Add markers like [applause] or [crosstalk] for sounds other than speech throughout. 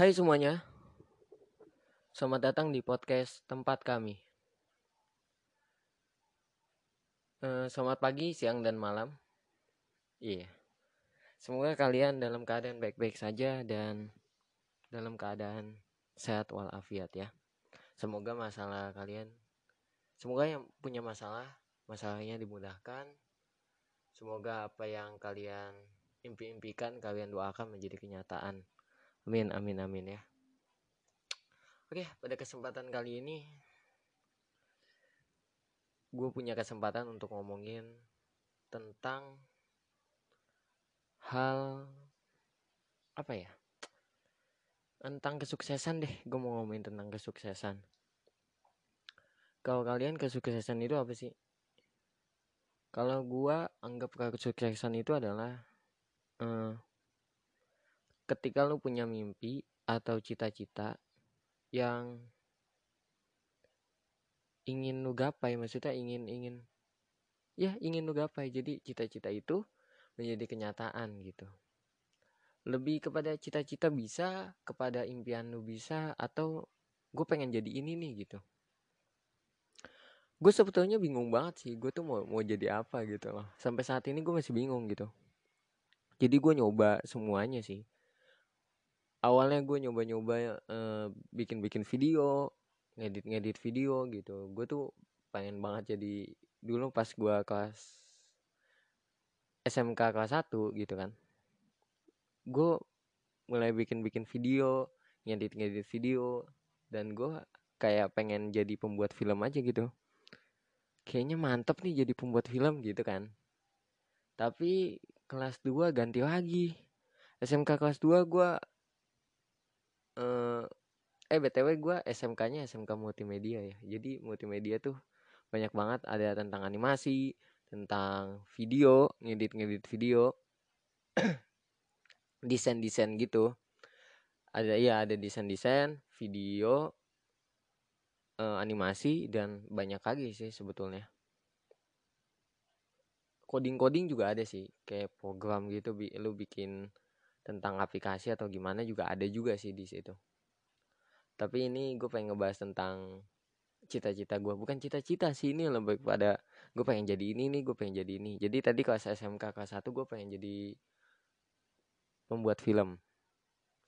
Hai semuanya, selamat datang di podcast tempat kami. Eh, selamat pagi, siang, dan malam. Iya, semoga kalian dalam keadaan baik-baik saja dan dalam keadaan sehat walafiat ya. Semoga masalah kalian, semoga yang punya masalah, masalahnya dimudahkan. Semoga apa yang kalian impi-impikan, kalian doakan menjadi kenyataan. Amin, amin, amin ya. Oke, pada kesempatan kali ini gue punya kesempatan untuk ngomongin tentang hal apa ya? Tentang kesuksesan deh. Gue mau ngomongin tentang kesuksesan. Kalau kalian kesuksesan itu apa sih? Kalau gue anggap kesuksesan itu adalah eh, ketika lu punya mimpi atau cita-cita yang ingin lu gapai maksudnya ingin ingin ya ingin lu gapai jadi cita-cita itu menjadi kenyataan gitu. Lebih kepada cita-cita bisa kepada impian lu bisa atau gue pengen jadi ini nih gitu. Gue sebetulnya bingung banget sih gue tuh mau mau jadi apa gitu loh. Sampai saat ini gue masih bingung gitu. Jadi gue nyoba semuanya sih awalnya gue nyoba-nyoba uh, bikin-bikin video ngedit-ngedit video gitu. Gue tuh pengen banget jadi dulu pas gue kelas SMK kelas 1 gitu kan gue mulai bikin-bikin video ngedit-ngedit video. Dan gue kayak pengen jadi pembuat film aja gitu. Kayaknya mantep nih jadi pembuat film gitu kan. Tapi kelas 2 ganti lagi. SMK kelas 2 gue uh, eh btw gue SMK-nya SMK multimedia ya. Jadi multimedia tuh banyak banget. Ada tentang animasi tentang video ngedit ngedit video [clears throat] desain desain gitu. Ada ya ada desain desain video uh, animasi dan banyak lagi sih sebetulnya. Coding coding juga ada sih. Kayak program gitu lu bikin tentang aplikasi atau gimana juga ada juga sih di situ. Tapi ini gue pengen ngebahas tentang cita-cita gue bukan cita-cita sih ini lebih pada gue pengen jadi ini nih gue pengen jadi ini. Jadi tadi kelas SMK kelas 1 gue pengen jadi membuat film.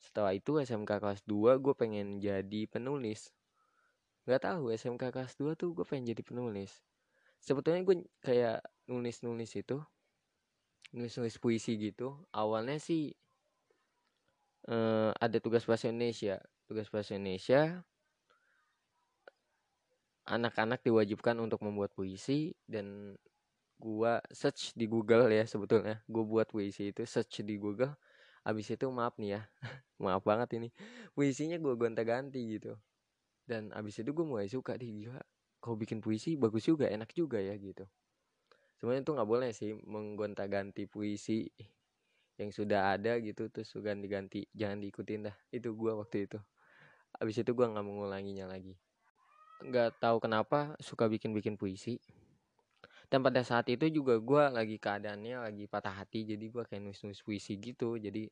Setelah itu SMK kelas 2 gue pengen jadi penulis. Nggak tahu SMK kelas 2 tuh gue pengen jadi penulis. Sebetulnya gue kayak nulis-nulis itu nulis-nulis puisi gitu. Awalnya sih uh, ada tugas bahasa Indonesia. Tugas bahasa Indonesia anak-anak diwajibkan untuk membuat puisi dan gua search di Google ya sebetulnya. Gua buat puisi itu search di Google. Abis itu maaf nih ya [laughs] maaf banget ini. Puisinya gua gonta-ganti gitu. Dan abis itu gue mulai suka di gila kau bikin puisi bagus juga enak juga ya gitu. Sebenarnya itu nggak boleh sih menggonta-ganti puisi yang sudah ada gitu terus ganti-ganti jangan diikutin dah. Itu gua waktu itu. Abis itu gue nggak mengulanginya lagi. Nggak tahu kenapa suka bikin-bikin puisi. Dan pada saat itu juga gue lagi keadaannya lagi patah hati jadi gue kayak nulis-nulis puisi gitu. Jadi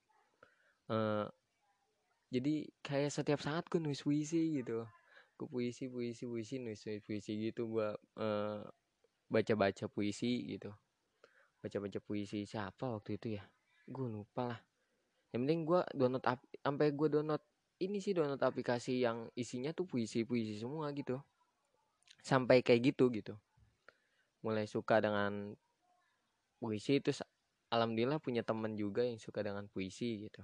uh, jadi kayak setiap saat gue nulis puisi gitu. Gue puisi puisi puisi nulis nulis puisi gitu. Gue uh, baca baca puisi gitu. Baca baca puisi siapa waktu itu ya gue lupa lah. Yang penting gue download sampai gue download ini sih download aplikasi yang isinya tuh puisi-puisi semua gitu. Sampai kayak gitu gitu. Mulai suka dengan puisi itu alhamdulillah punya teman juga yang suka dengan puisi gitu.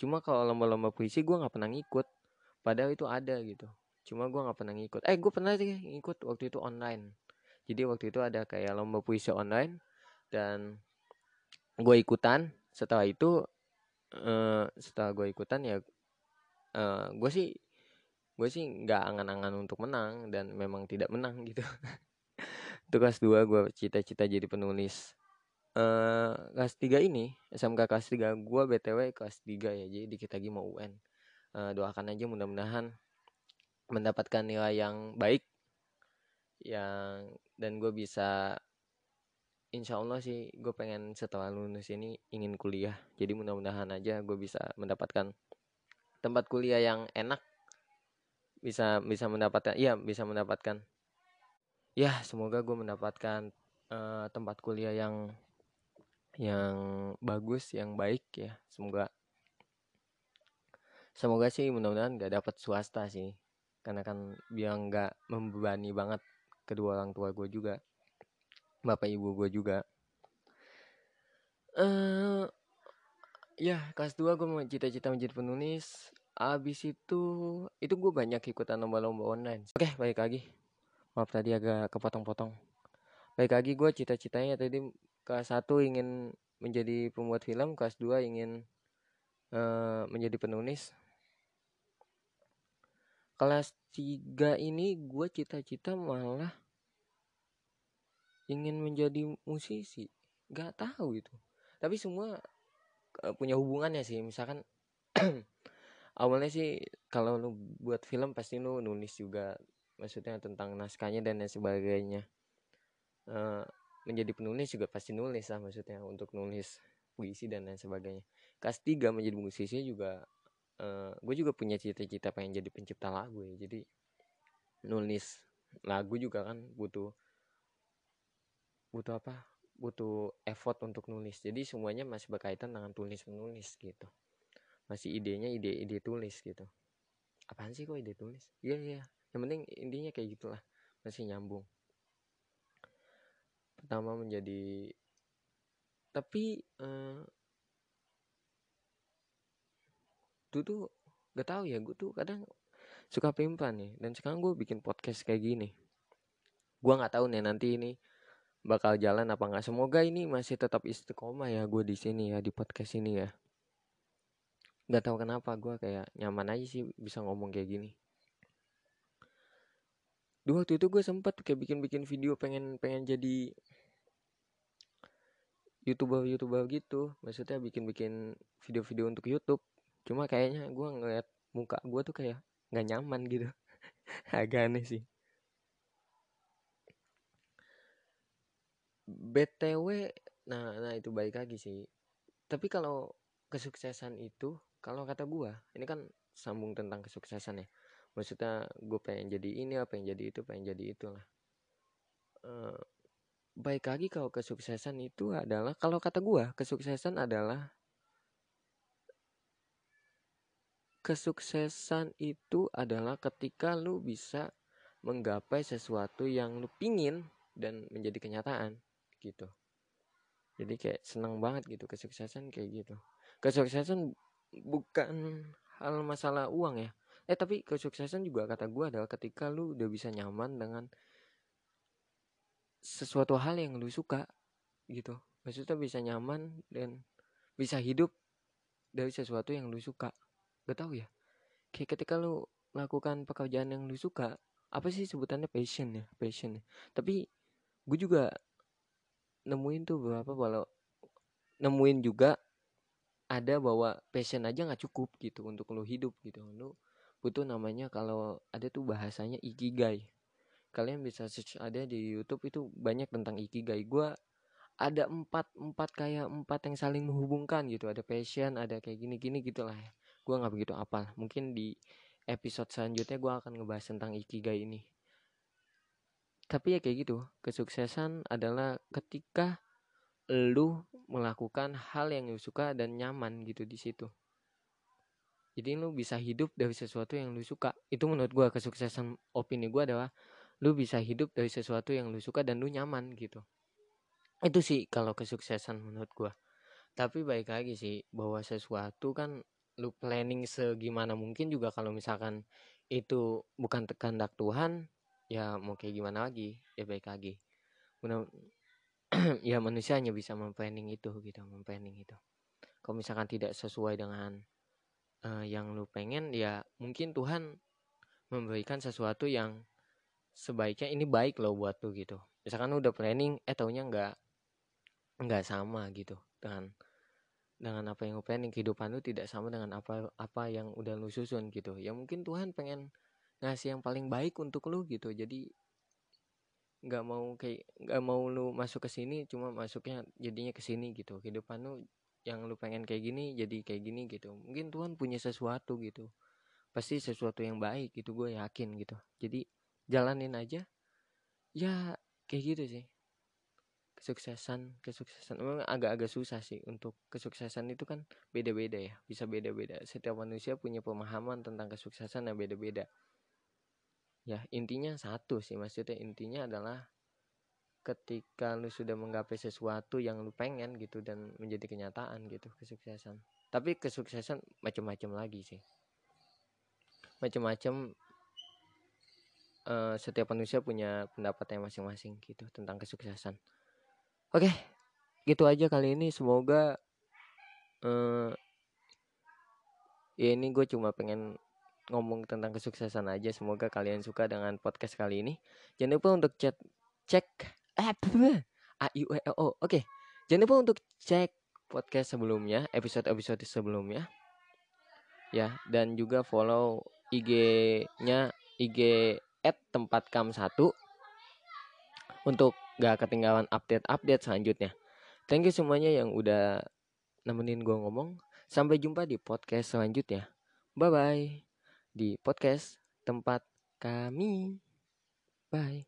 Cuma kalau lomba-lomba puisi gue nggak pernah ngikut. Padahal itu ada gitu. Cuma gue nggak pernah ngikut. Eh gue pernah sih ngikut waktu itu online. Jadi waktu itu ada kayak lomba puisi online dan gue ikutan setelah itu uh, setelah gue ikutan ya uh, gue sih gue sih nggak angan-angan untuk menang dan memang tidak menang [laughs] gitu. Itu kelas 2 gue cita-cita jadi penulis. Uh, kelas 3 ini SMK kelas 3 gue BTW kelas 3 ya jadi dikit lagi mau UN uh, doakan aja mudah-mudahan mendapatkan nilai yang baik yang dan gue bisa Insya Allah sih gue pengen setelah lulus ini ingin kuliah. Jadi mudah-mudahan aja gue bisa mendapatkan tempat kuliah yang enak. Bisa bisa mendapatkan iya bisa mendapatkan. Ya semoga gue mendapatkan uh, tempat kuliah yang yang bagus yang baik ya. Semoga semoga sih mudah-mudahan gak dapat swasta sih. Karena kan biar nggak membebani banget kedua orang tua gue juga bapak ibu gue juga. Eh uh, ya kelas 2 gue mau cita-cita menjadi penulis. Abis itu itu gue banyak ikutan lomba-lomba online. Oke baik lagi. Maaf tadi agak kepotong-potong. Baik lagi gue cita-citanya tadi kelas satu ingin menjadi pembuat film kelas 2 ingin uh, menjadi penulis. Kelas 3 ini gue cita-cita malah ingin menjadi musisi gak tahu itu tapi semua uh, punya hubungannya sih. Misalkan [clears throat] awalnya sih kalau lu buat film pasti lu nulis juga maksudnya tentang naskahnya dan lain sebagainya. Uh, menjadi penulis juga pasti nulis lah maksudnya untuk nulis puisi dan lain sebagainya. Kelas tiga menjadi musisi juga uh, gue juga punya cita-cita pengen jadi pencipta lagu ya. Jadi nulis lagu juga kan butuh butuh apa? Butuh effort untuk nulis. Jadi semuanya masih berkaitan dengan tulis menulis gitu. Masih idenya ide-ide tulis gitu. Apaan sih kok ide tulis? Iya iya. Yang penting intinya kayak gitulah. Masih nyambung. Pertama menjadi tapi eh, itu tuh gak tahu ya. Gue tuh kadang suka pimpan nih. Dan sekarang gue bikin podcast kayak gini. Gue nggak tahu nih nanti ini bakal jalan apa nggak. Semoga ini masih tetap istiqomah ya gue di sini ya di podcast ini ya. Nggak tahu kenapa gue kayak nyaman aja sih bisa ngomong kayak gini. Dua waktu itu gue sempat kayak bikin-bikin video pengen pengen jadi youtuber youtuber gitu. Maksudnya bikin-bikin video-video untuk YouTube. Cuma kayaknya gue ngeliat muka gue tuh kayak nggak nyaman gitu. [laughs] Agak aneh sih btw nah nah itu baik lagi sih. Tapi kalau kesuksesan itu kalau kata gue ini kan sambung tentang kesuksesan ya. Maksudnya gue pengen jadi ini apa yang jadi itu pengen jadi itulah. Uh, baik lagi kalau kesuksesan itu adalah kalau kata gue kesuksesan adalah kesuksesan itu adalah ketika lu bisa menggapai sesuatu yang lu pingin dan menjadi kenyataan gitu. Jadi kayak senang banget gitu kesuksesan kayak gitu. Kesuksesan bukan hal masalah uang ya. Eh tapi kesuksesan juga kata gue adalah ketika lu udah bisa nyaman dengan sesuatu hal yang lu suka gitu. Maksudnya bisa nyaman dan bisa hidup dari sesuatu yang lu suka. Gak tau ya. Kayak ketika lu melakukan pekerjaan yang lu suka apa sih sebutannya passion ya? Passion ya. Tapi gue juga nemuin tuh beberapa kalau nemuin juga ada bahwa passion aja nggak cukup gitu untuk lo hidup gitu. Lo butuh namanya kalau ada tuh bahasanya ikigai. Kalian bisa search ada di YouTube itu banyak tentang ikigai. Gue ada empat empat kayak empat yang saling menghubungkan gitu. Ada passion ada kayak gini gini gitulah ya. gue nggak begitu apa mungkin di episode selanjutnya gue akan ngebahas tentang ikigai ini tapi ya kayak gitu kesuksesan adalah ketika lu melakukan hal yang lu suka dan nyaman gitu di situ. Jadi lu bisa hidup dari sesuatu yang lu suka. Itu menurut gue kesuksesan opini gue adalah lu bisa hidup dari sesuatu yang lu suka dan lu nyaman gitu. Itu sih kalau kesuksesan menurut gue tapi baik lagi sih bahwa sesuatu kan lu planning segimana mungkin juga kalau misalkan itu bukan kehendak Tuhan ya mau kayak gimana lagi? Ya baik lagi. [clears throat] Ya manusia hanya bisa memplanning itu gitu memplanning itu. Kalau misalkan tidak sesuai dengan uh, yang lu pengen ya mungkin Tuhan memberikan sesuatu yang sebaiknya ini baik loh buat lu gitu. Misalkan lu udah planning eh taunya nggak nggak sama gitu dengan dengan apa yang lu planning. Kehidupan lu tidak sama dengan apa apa yang udah lu susun gitu. Ya mungkin Tuhan pengen ngasih yang paling baik untuk lu gitu. Jadi nggak mau kayak nggak mau lu masuk ke sini cuma masuknya jadinya ke sini gitu. Kehidupan lu yang lu pengen kayak gini jadi kayak gini gitu. Mungkin Tuhan punya sesuatu gitu. Pasti sesuatu yang baik gitu gue yakin gitu. Jadi jalanin aja. Ya kayak gitu sih. Kesuksesan kesuksesan. Memang agak-agak susah sih untuk kesuksesan itu kan beda-beda ya. Bisa beda-beda. Setiap manusia punya pemahaman tentang kesuksesan yang beda-beda ya intinya satu sih maksudnya intinya adalah ketika lu sudah menggapai sesuatu yang lu pengen gitu dan menjadi kenyataan gitu kesuksesan. Tapi kesuksesan macam-macam lagi sih. Macam-macam uh, setiap manusia punya pendapatnya masing-masing gitu tentang kesuksesan. Oke, gitu aja kali ini. Semoga uh, ya ini gue cuma pengen ngomong tentang kesuksesan aja. Semoga kalian suka dengan podcast kali ini. Jangan lupa untuk chat cek eh a u e o. Oke. Jangan lupa untuk cek podcast sebelumnya, episode-episode sebelumnya. Ya, dan juga follow IG-nya IG at tempat kam 1 untuk gak ketinggalan update-update selanjutnya. Thank you semuanya yang udah nemenin gue ngomong. Sampai jumpa di podcast selanjutnya. Bye-bye di podcast tempat kami. Bye.